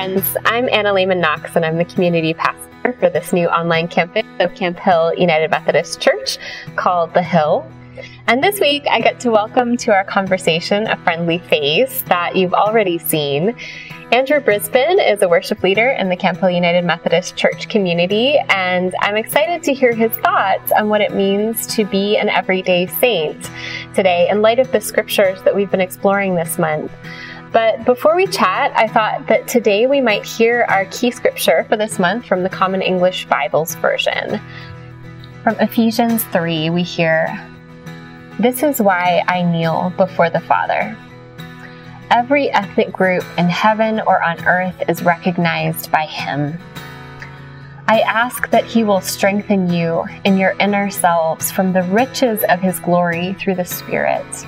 friends. I'm Anna Lehman Knox, and I'm the community pastor for this new online campus of Camp Hill United Methodist Church called The Hill. And this week, I get to welcome to our conversation a friendly face that you've already seen. Andrew Brisbin is a worship leader in the Camp Hill United Methodist Church community, and I'm excited to hear his thoughts on what it means to be an everyday saint today in light of the scriptures that we've been exploring this month. But before we chat, I thought that today we might hear our key scripture for this month from the Common English Bibles version. From Ephesians 3, we hear, This is why I kneel before the Father. Every ethnic group in heaven or on earth is recognized by Him. I ask that He will strengthen you in your inner selves from the riches of His glory through the Spirit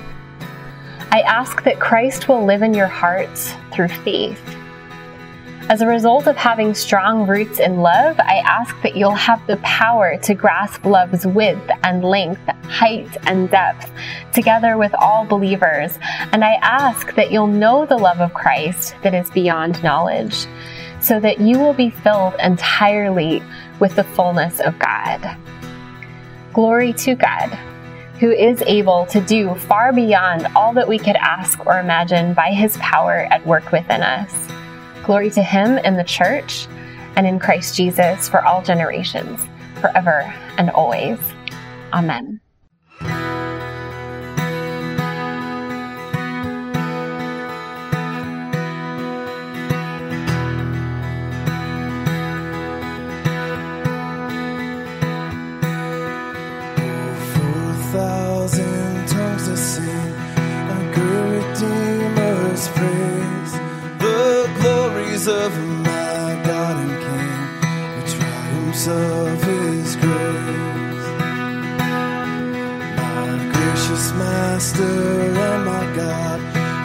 I ask that Christ will live in your hearts through faith. As a result of having strong roots in love, I ask that you'll have the power to grasp love's width and length, height and depth, together with all believers. And I ask that you'll know the love of Christ that is beyond knowledge, so that you will be filled entirely with the fullness of God. Glory to God who is able to do far beyond all that we could ask or imagine by his power at work within us. Glory to him in the church and in Christ Jesus for all generations, forever and always. Amen. Of my God and King, the triumphs of His grace. My gracious Master and my God,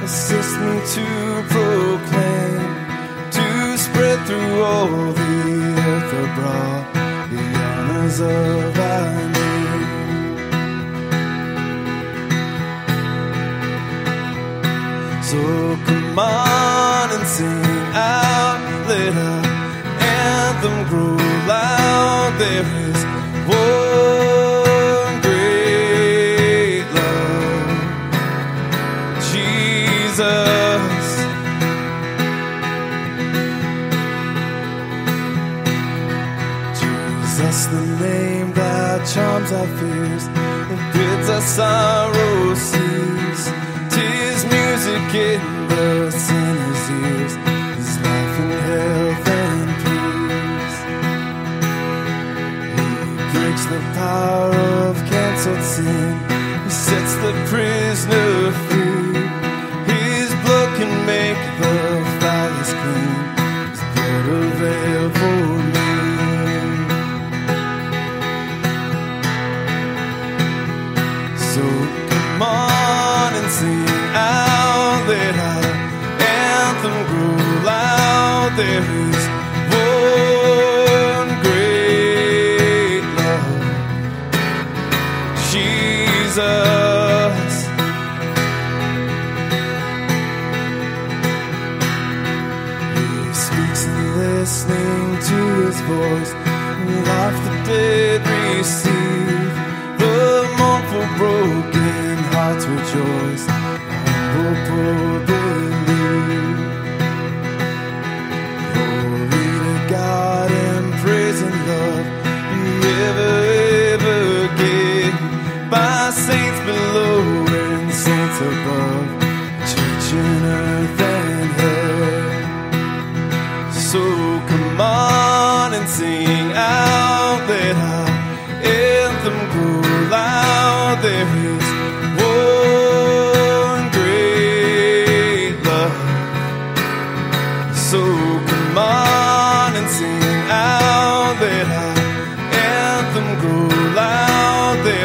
assist me to proclaim, to spread through all the earth abroad the honors of Thy name. So come on and sing one great love, Jesus. Jesus, the name that charms our fears, it bids our sorrow cease. Tis music in canceled sets the prisoner free. Life the dead receive,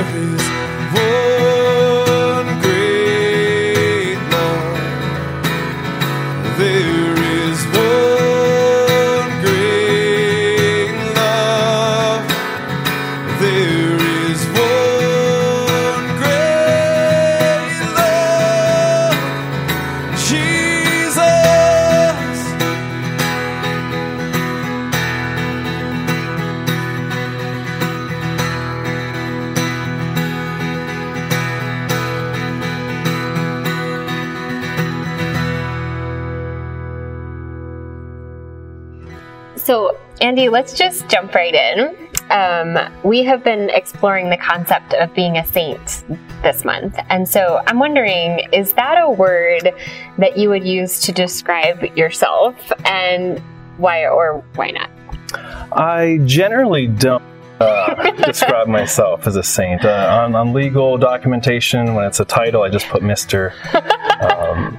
loud. Let's just jump right in. Um, we have been exploring the concept of being a saint this month. And so I'm wondering is that a word that you would use to describe yourself and why or why not? I generally don't. Uh, describe myself as a saint. Uh, on, on, legal documentation, when it's a title, I just put Mr. Um,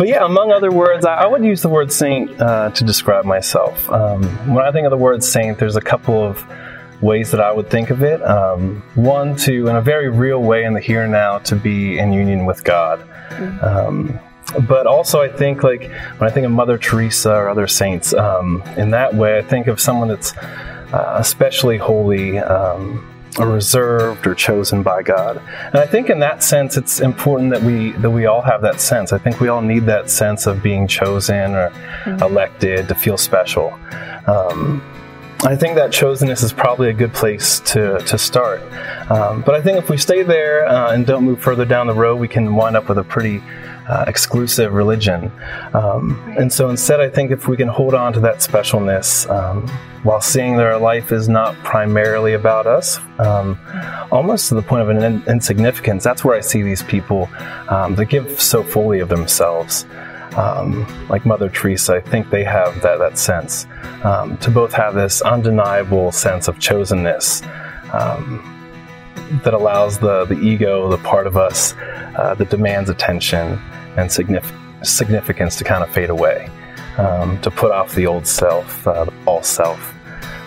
but yeah, among other words, I, I would use the word saint uh, to describe myself. Um, when I think of the word saint, there's a couple of ways that I would think of it. Um, one, to, in a very real way in the here and now, to be in union with God. Um, but also, I think, like, when I think of Mother Teresa or other saints, um, in that way, I think of someone that's uh, especially holy. Um, or reserved or chosen by God. And I think in that sense it's important that we that we all have that sense. I think we all need that sense of being chosen or mm-hmm. elected to feel special. Um, I think that chosenness is probably a good place to, to start. Um, but I think if we stay there uh, and don't move further down the road, we can wind up with a pretty uh, exclusive religion. Um, and so instead, I think if we can hold on to that specialness um, while seeing that our life is not primarily about us, um, almost to the point of an in- insignificance, that's where I see these people um, that give so fully of themselves um, like Mother Teresa, I think they have that, that sense um, to both have this undeniable sense of chosenness um, that allows the, the ego, the part of us uh, that demands attention and signif- significance to kind of fade away, um, to put off the old self, uh, self.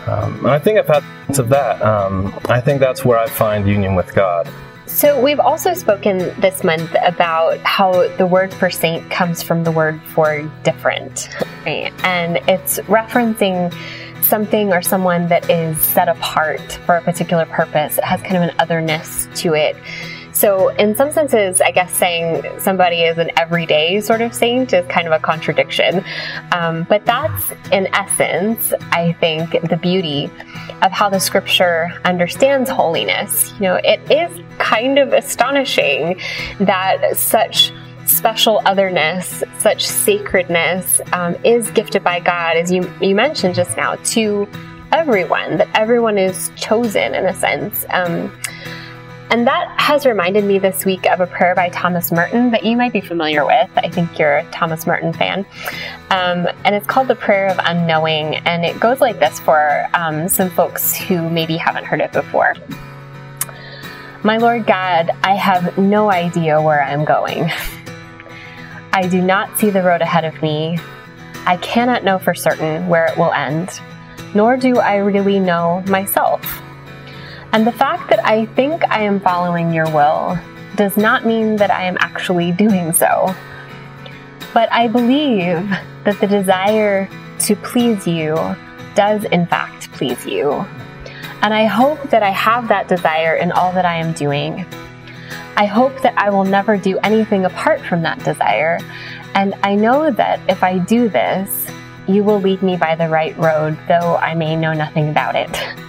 Um, and I think I've had sense of that. Um, I think that's where I find union with God. So, we've also spoken this month about how the word for saint comes from the word for different, right? And it's referencing something or someone that is set apart for a particular purpose. It has kind of an otherness to it. So, in some senses, I guess saying somebody is an everyday sort of saint is kind of a contradiction. Um, but that's, in essence, I think, the beauty of how the scripture understands holiness. You know, it is kind of astonishing that such special otherness, such sacredness um, is gifted by God, as you, you mentioned just now, to everyone, that everyone is chosen in a sense. Um, and that has reminded me this week of a prayer by Thomas Merton that you might be familiar with. I think you're a Thomas Merton fan. Um, and it's called the Prayer of Unknowing. And it goes like this for um, some folks who maybe haven't heard it before. My Lord God, I have no idea where I'm going. I do not see the road ahead of me. I cannot know for certain where it will end, nor do I really know myself. And the fact that I think I am following your will does not mean that I am actually doing so. But I believe that the desire to please you does, in fact, please you. And I hope that I have that desire in all that I am doing. I hope that I will never do anything apart from that desire. And I know that if I do this, you will lead me by the right road, though I may know nothing about it.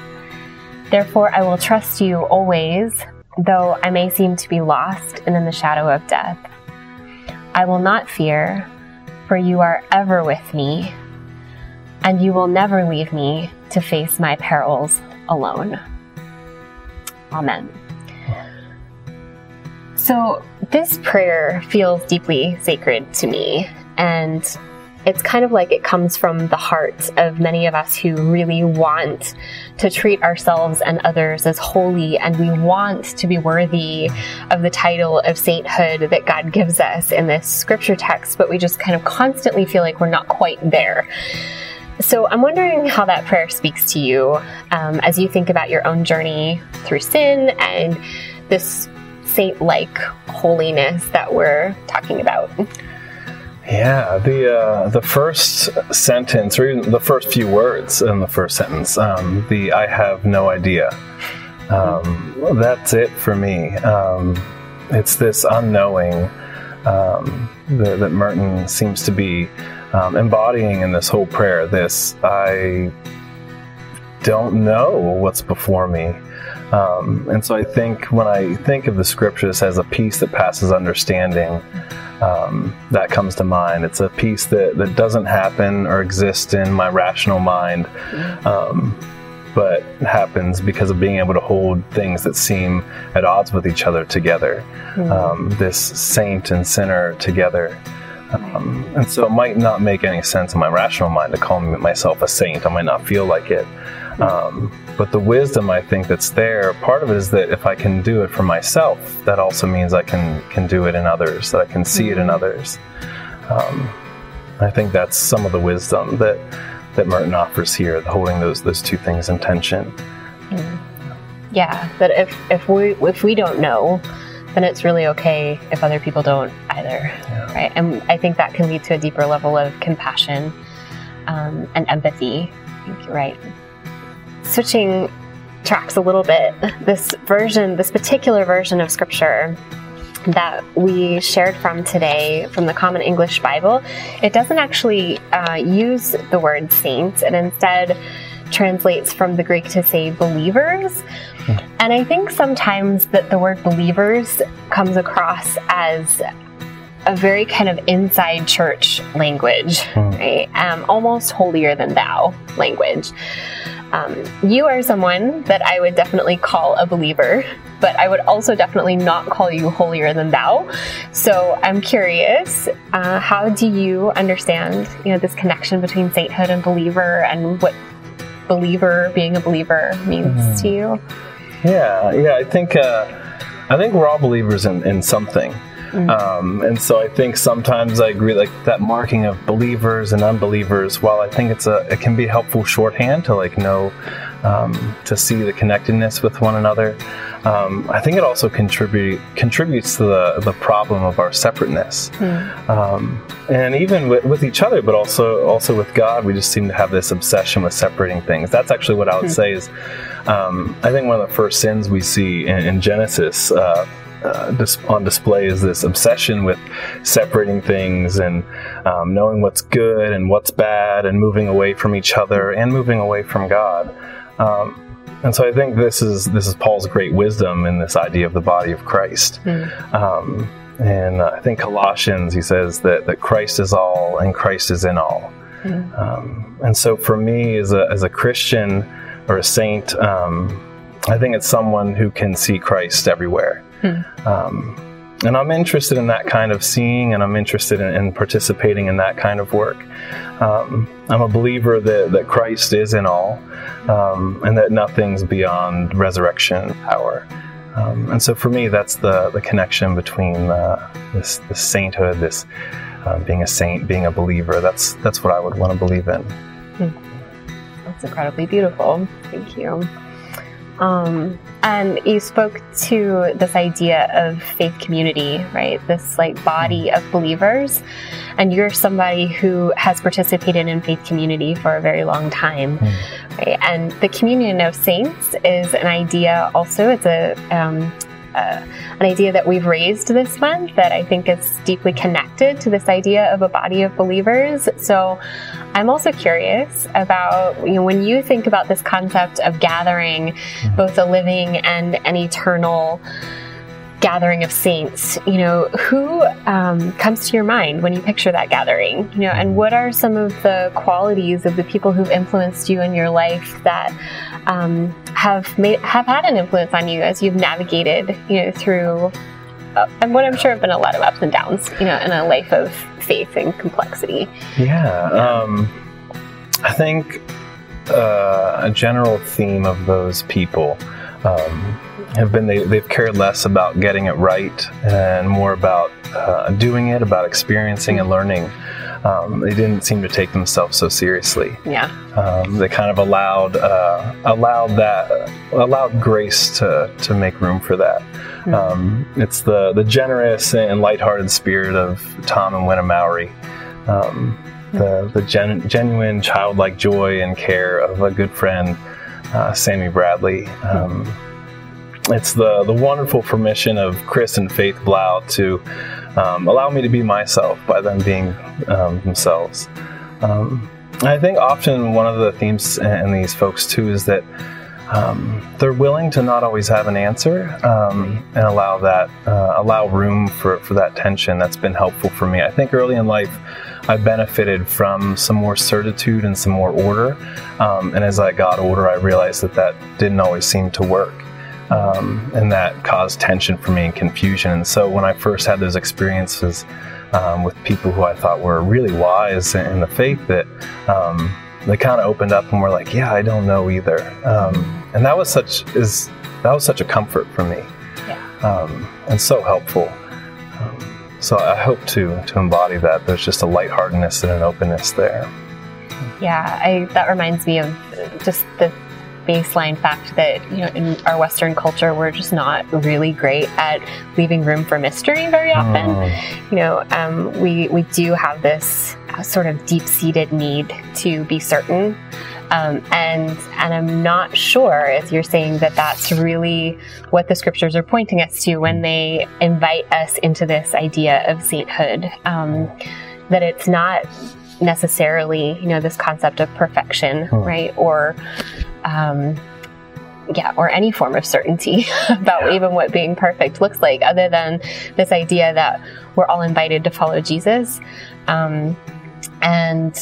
Therefore, I will trust you always, though I may seem to be lost and in the shadow of death. I will not fear, for you are ever with me, and you will never leave me to face my perils alone. Amen. So, this prayer feels deeply sacred to me, and it's kind of like it comes from the hearts of many of us who really want to treat ourselves and others as holy, and we want to be worthy of the title of sainthood that God gives us in this scripture text, but we just kind of constantly feel like we're not quite there. So I'm wondering how that prayer speaks to you um, as you think about your own journey through sin and this saint like holiness that we're talking about. Yeah, the uh, the first sentence, or even the first few words in the first sentence, um, the "I have no idea." Um, that's it for me. Um, it's this unknowing um, that, that, Merton seems to be um, embodying in this whole prayer. This I don't know what's before me. Um, and so I think when I think of the scriptures as a peace that passes understanding, um, that comes to mind. It's a peace that, that doesn't happen or exist in my rational mind, um, but happens because of being able to hold things that seem at odds with each other together. Um, this saint and sinner together. Um, and so it might not make any sense in my rational mind to call myself a saint. I might not feel like it. Um, but the wisdom I think that's there, part of it is that if I can do it for myself, that also means I can can do it in others, that I can see it in others. Um, I think that's some of the wisdom that that Merton offers here, holding those those two things in tension. Yeah, that if if we if we don't know, then it's really okay if other people don't either, right? And I think that can lead to a deeper level of compassion um, and empathy. I think you're right. Switching tracks a little bit, this version, this particular version of scripture that we shared from today from the Common English Bible, it doesn't actually uh, use the word saints. It instead translates from the Greek to say believers. And I think sometimes that the word believers comes across as a very kind of inside church language, right? Um, almost holier than thou language. Um, you are someone that I would definitely call a believer, but I would also definitely not call you holier than thou. So I'm curious, uh, how do you understand, you know, this connection between sainthood and believer, and what believer being a believer means to you? Yeah, yeah. I think uh, I think we're all believers in, in something. Um, and so I think sometimes I agree, like that marking of believers and unbelievers. While I think it's a, it can be helpful shorthand to like know, um, to see the connectedness with one another. Um, I think it also contribute contributes to the the problem of our separateness, um, and even with, with each other, but also also with God. We just seem to have this obsession with separating things. That's actually what I would say is. Um, I think one of the first sins we see in, in Genesis. Uh, uh, dis- on display is this obsession with separating things and um, knowing what's good and what's bad and moving away from each other and moving away from God. Um, and so I think this is this is Paul's great wisdom in this idea of the body of Christ. Um, and I think Colossians he says that that Christ is all and Christ is in all. Um, and so for me as a as a Christian or a saint, um, I think it's someone who can see Christ everywhere. Um, and I'm interested in that kind of seeing, and I'm interested in, in participating in that kind of work. Um, I'm a believer that, that Christ is in all, um, and that nothing's beyond resurrection power. Um, and so for me, that's the, the connection between uh, this, this sainthood, this uh, being a saint, being a believer. That's that's what I would want to believe in. That's incredibly beautiful. Thank you. Um, and you spoke to this idea of faith community, right? This like body of believers. And you're somebody who has participated in faith community for a very long time, right? And the communion of saints is an idea also, it's a, um, uh, an idea that we've raised this month that I think is deeply connected to this idea of a body of believers. So I'm also curious about you know, when you think about this concept of gathering both a living and an eternal gathering of saints, you know, who um, comes to your mind when you picture that gathering? You know, and what are some of the qualities of the people who've influenced you in your life that um, have made have had an influence on you as you've navigated, you know, through uh, and what I'm sure have been a lot of ups and downs, you know, in a life of faith and complexity. Yeah, um, I think uh, a general theme of those people um, have been they, they've cared less about getting it right and more about uh, doing it, about experiencing and learning. Um, they didn't seem to take themselves so seriously. Yeah. Um, they kind of allowed uh, allowed that allowed grace to to make room for that. Um, it's the the generous and lighthearted spirit of Tom and Winna Mowry. Um, the the gen, genuine childlike joy and care of a good friend, uh, Sammy Bradley. Um, it's the the wonderful permission of Chris and Faith Blau to um, allow me to be myself by them being um, themselves. Um, I think often one of the themes in these folks too is that um, they're willing to not always have an answer um, and allow that uh, allow room for, for that tension. That's been helpful for me. I think early in life, I benefited from some more certitude and some more order. Um, and as I got older, I realized that that didn't always seem to work. Um, and that caused tension for me and confusion. And so when I first had those experiences um, with people who I thought were really wise in the faith, that um, they kind of opened up and were like, "Yeah, I don't know either," um, and that was such is that was such a comfort for me, Yeah. um, and so helpful. Um, so I hope to to embody that. There's just a lightheartedness and an openness there. Yeah, I, that reminds me of just the baseline fact that you know in our Western culture we're just not really great at leaving room for mystery very often. Mm, You know, um, we we do have this uh, sort of deep-seated need to be certain, um, and and I'm not sure if you're saying that that's really what the scriptures are pointing us to when they invite us into this idea of sainthood. Um, that it's not necessarily you know this concept of perfection Hmm. right or um, yeah or any form of certainty about Yeah. even what being perfect looks like other than this idea that we're all invited to follow jesus um, and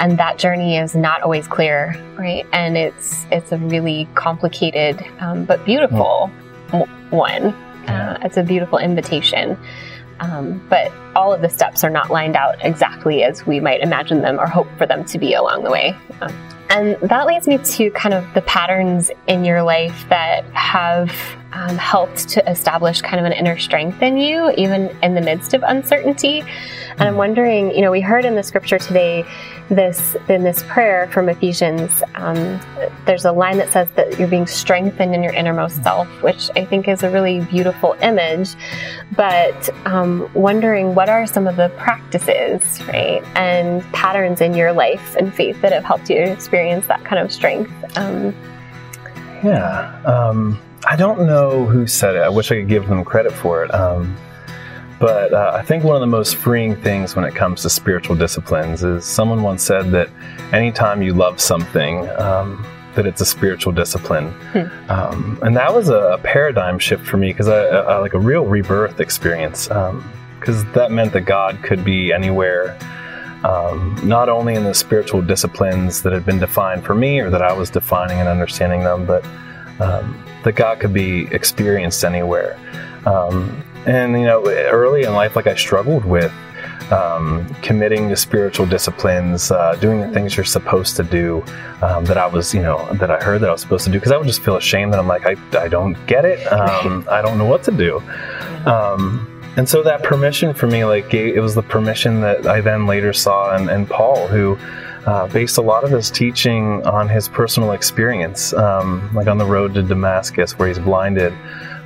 and that journey is not always clear right and it's it's a really complicated um, but beautiful w- one Yeah. uh, it's a beautiful invitation um, but all of the steps are not lined out exactly as we might imagine them or hope for them to be along the way. Um, and that leads me to kind of the patterns in your life that have um, helped to establish kind of an inner strength in you, even in the midst of uncertainty. And I'm wondering, you know, we heard in the scripture today this in this prayer from Ephesians. Um, there's a line that says that you're being strengthened in your innermost self, which I think is a really beautiful image. But um, wondering what are some of the practices, right, and patterns in your life and faith that have helped you experience that kind of strength. Um, Yeah. Um, I don't know who said it. I wish I could give them credit for it. Um, but uh, I think one of the most freeing things when it comes to spiritual disciplines is someone once said that anytime you love something, um, that it's a spiritual discipline. Um, and that was a, a paradigm shift for me because I, I like a real rebirth experience. Because that meant that God could be anywhere um, not only in the spiritual disciplines that had been defined for me or that I was defining and understanding them, but um, that God could be experienced anywhere. Um, and, you know, early in life, like I struggled with um, committing to spiritual disciplines, uh, doing the things you're supposed to do um, that I was, you know, that I heard that I was supposed to do, because I would just feel ashamed that I'm like, I, I don't get it. Um, I don't know what to do. Um, and so that permission for me, like, it was the permission that I then later saw in, in Paul, who uh, based a lot of his teaching on his personal experience, um, like on the road to Damascus, where he's blinded.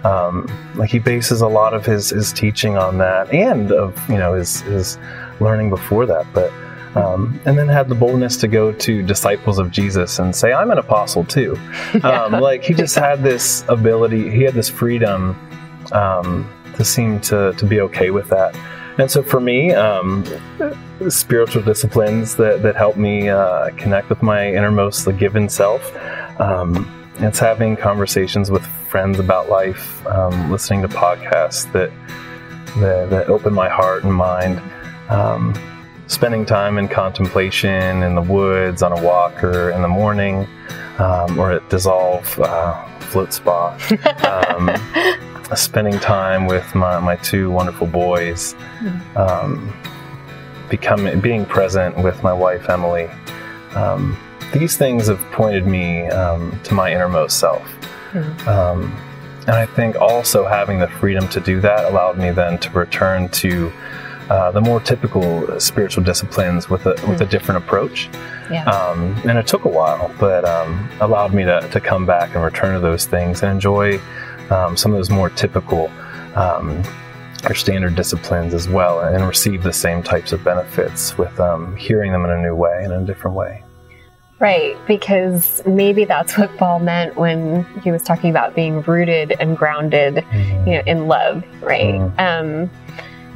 Um, like he bases a lot of his, his teaching on that, and of you know his his learning before that. But um, and then had the boldness to go to disciples of Jesus and say, "I'm an apostle too." Um, like he just had this ability, he had this freedom um, to seem to to be okay with that. And so for me, um, spiritual disciplines that, that help me uh, connect with my innermost, the given self. Um, it's having conversations with friends about life, um, listening to podcasts that, that that open my heart and mind. Um, spending time in contemplation in the woods, on a walk, or in the morning, um, or at Dissolve uh, Float Spa. Um, spending time with my, my two wonderful boys, um, becoming being present with my wife Emily. Um, these things have pointed me um, to my innermost self. Um, and I think also having the freedom to do that allowed me then to return to uh, the more typical spiritual disciplines with a, with a different approach. yeah. Um, and it took a while, but um, allowed me to, to come back and return to those things and enjoy um, some of those more typical um, or standard disciplines as well and receive the same types of benefits with um, hearing them in a new way and in a different way. Right, because maybe that's what Paul meant when he was talking about being rooted and grounded, you know, in love, right? Um,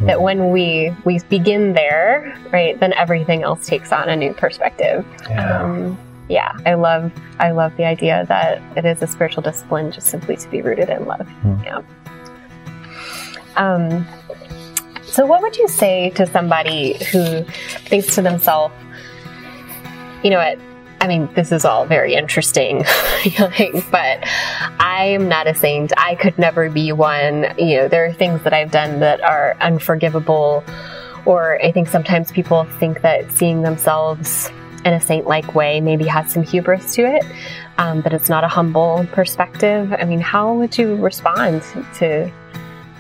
that when we we begin there, right, then everything else takes on a new perspective. Yeah. Um, Yeah, I love I love the idea that it is a spiritual discipline just simply to be rooted in love. Mm. Yeah. Um, so, what would you say to somebody who thinks to themselves, you know what? I mean, this is all very interesting, but I am not a saint. I could never be one. You know, there are things that I've done that are unforgivable, or I think sometimes people think that seeing themselves in a saint like way maybe has some hubris to it, um, but it's not a humble perspective. I mean, how would you respond to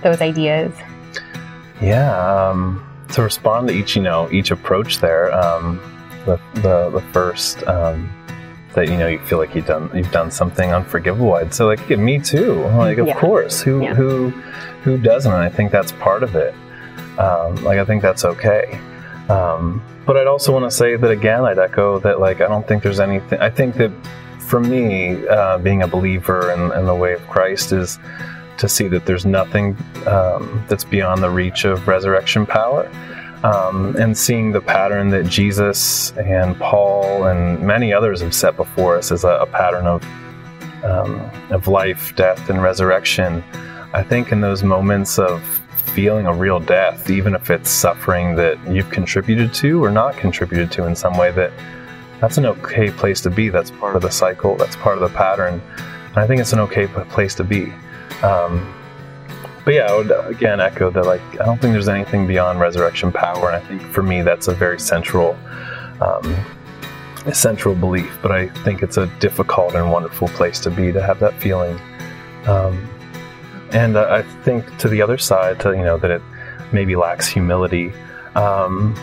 those ideas? Yeah, um, to respond to each, you know, each approach there, um, the, the, the first, um, that you know you feel like you've done you've done something unforgivable. I'd say like yeah, me too. Like of Yeah. course, who Yeah. who who doesn't? And I think that's part of it. Um, like I think that's okay. Um, but I'd also want to say that again. I'd echo that like I don't think there's anything. I think that for me, uh, being a believer in, in the way of Christ is to see that there's nothing um, that's beyond the reach of resurrection power. Um, and seeing the pattern that Jesus and Paul and many others have set before us as a, a pattern of um, of life, death, and resurrection. I think in those moments of feeling a real death, even if it's suffering that you've contributed to or not contributed to in some way, that that's an okay place to be. That's part of the cycle. That's part of the pattern. And I think it's an okay place to be. Um, but yeah, I would again echo that. Like, I don't think there's anything beyond resurrection power, and I think for me that's a very central, um, a central belief. But I think it's a difficult and wonderful place to be to have that feeling. Um, and uh, I think to the other side, to you know that it maybe lacks humility. Um,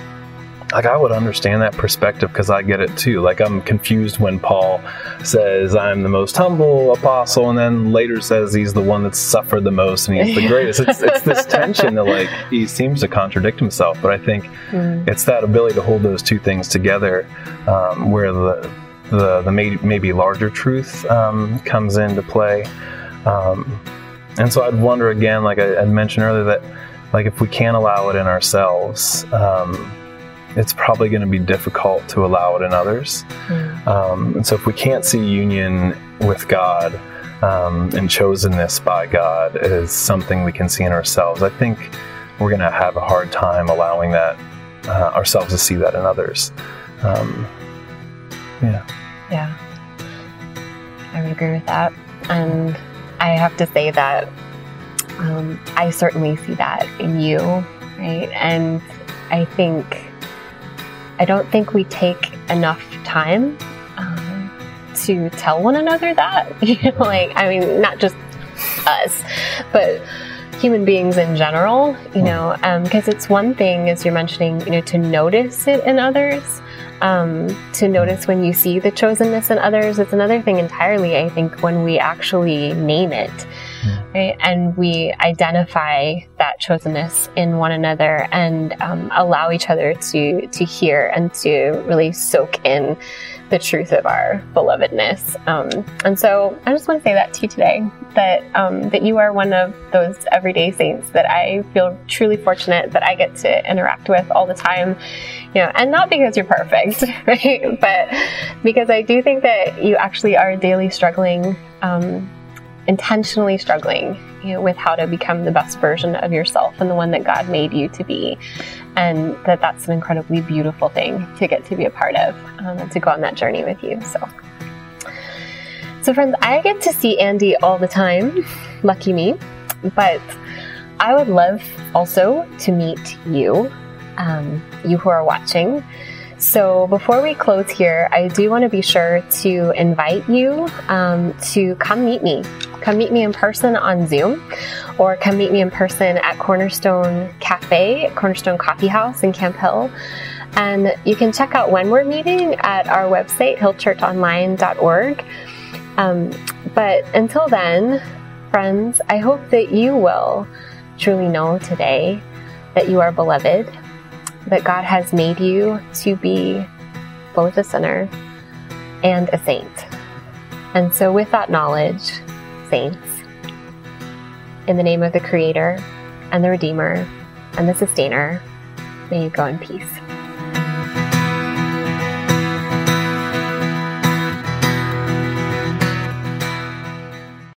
like I would understand that perspective because I get it too. Like I'm confused when Paul says I'm the most humble apostle, and then later says he's the one that's suffered the most and he's the greatest. It's, it's this tension that like he seems to contradict himself. But I think Mm. it's that ability to hold those two things together, um, where the the the may, maybe larger truth um, comes into play. Um, and so I'd wonder again, like I, I mentioned earlier, that like if we can't allow it in ourselves. Um, it's probably going to be difficult to allow it in others. Mm. Um, and so, if we can't see union with God um, and chosenness by God as something we can see in ourselves, I think we're going to have a hard time allowing that uh, ourselves to see that in others. Um, yeah. Yeah. I would agree with that. And I have to say that um, I certainly see that in you, right? And I think, I don't think we take enough time um, to tell one another that. You know, like, I mean, not just us, but human beings in general, you know, because it's one thing, as you're mentioning, you know, to notice it in others um, to notice when you see the chosenness in others. It's another thing entirely, I think, when we actually name it, right? And we identify that chosenness in one another and um, allow each other to to hear and to really soak in the truth of our belovedness. Um, and so, I just want to say that to you today that um, that you are one of those everyday saints that I feel truly fortunate that I get to interact with all the time you know, and not because you're perfect, right? But because I do think that you actually are daily struggling, um, intentionally struggling, you with how to become the best version of yourself and the one that God made you to be, and that that's an incredibly beautiful thing to get to be a part of um, and to go on that journey with you. So. So, friends, I get to see Andy all the time. Lucky me. But I would love also to meet you um, you who are watching. So before we close here, I do want to be sure to invite you um, to come meet me. Come meet me in person on Zoom, or come meet me in person at Cornerstone Cafe, Cornerstone Coffee House in Camp Hill. And you can check out when we're meeting at our website, hillchurchonline.org. Um, but until then, friends, I hope that you will truly know today that you are beloved that God has made you to be both a sinner and a saint. And so, with that knowledge, saints, in the name of the Creator and the Redeemer and the Sustainer, may you go in peace.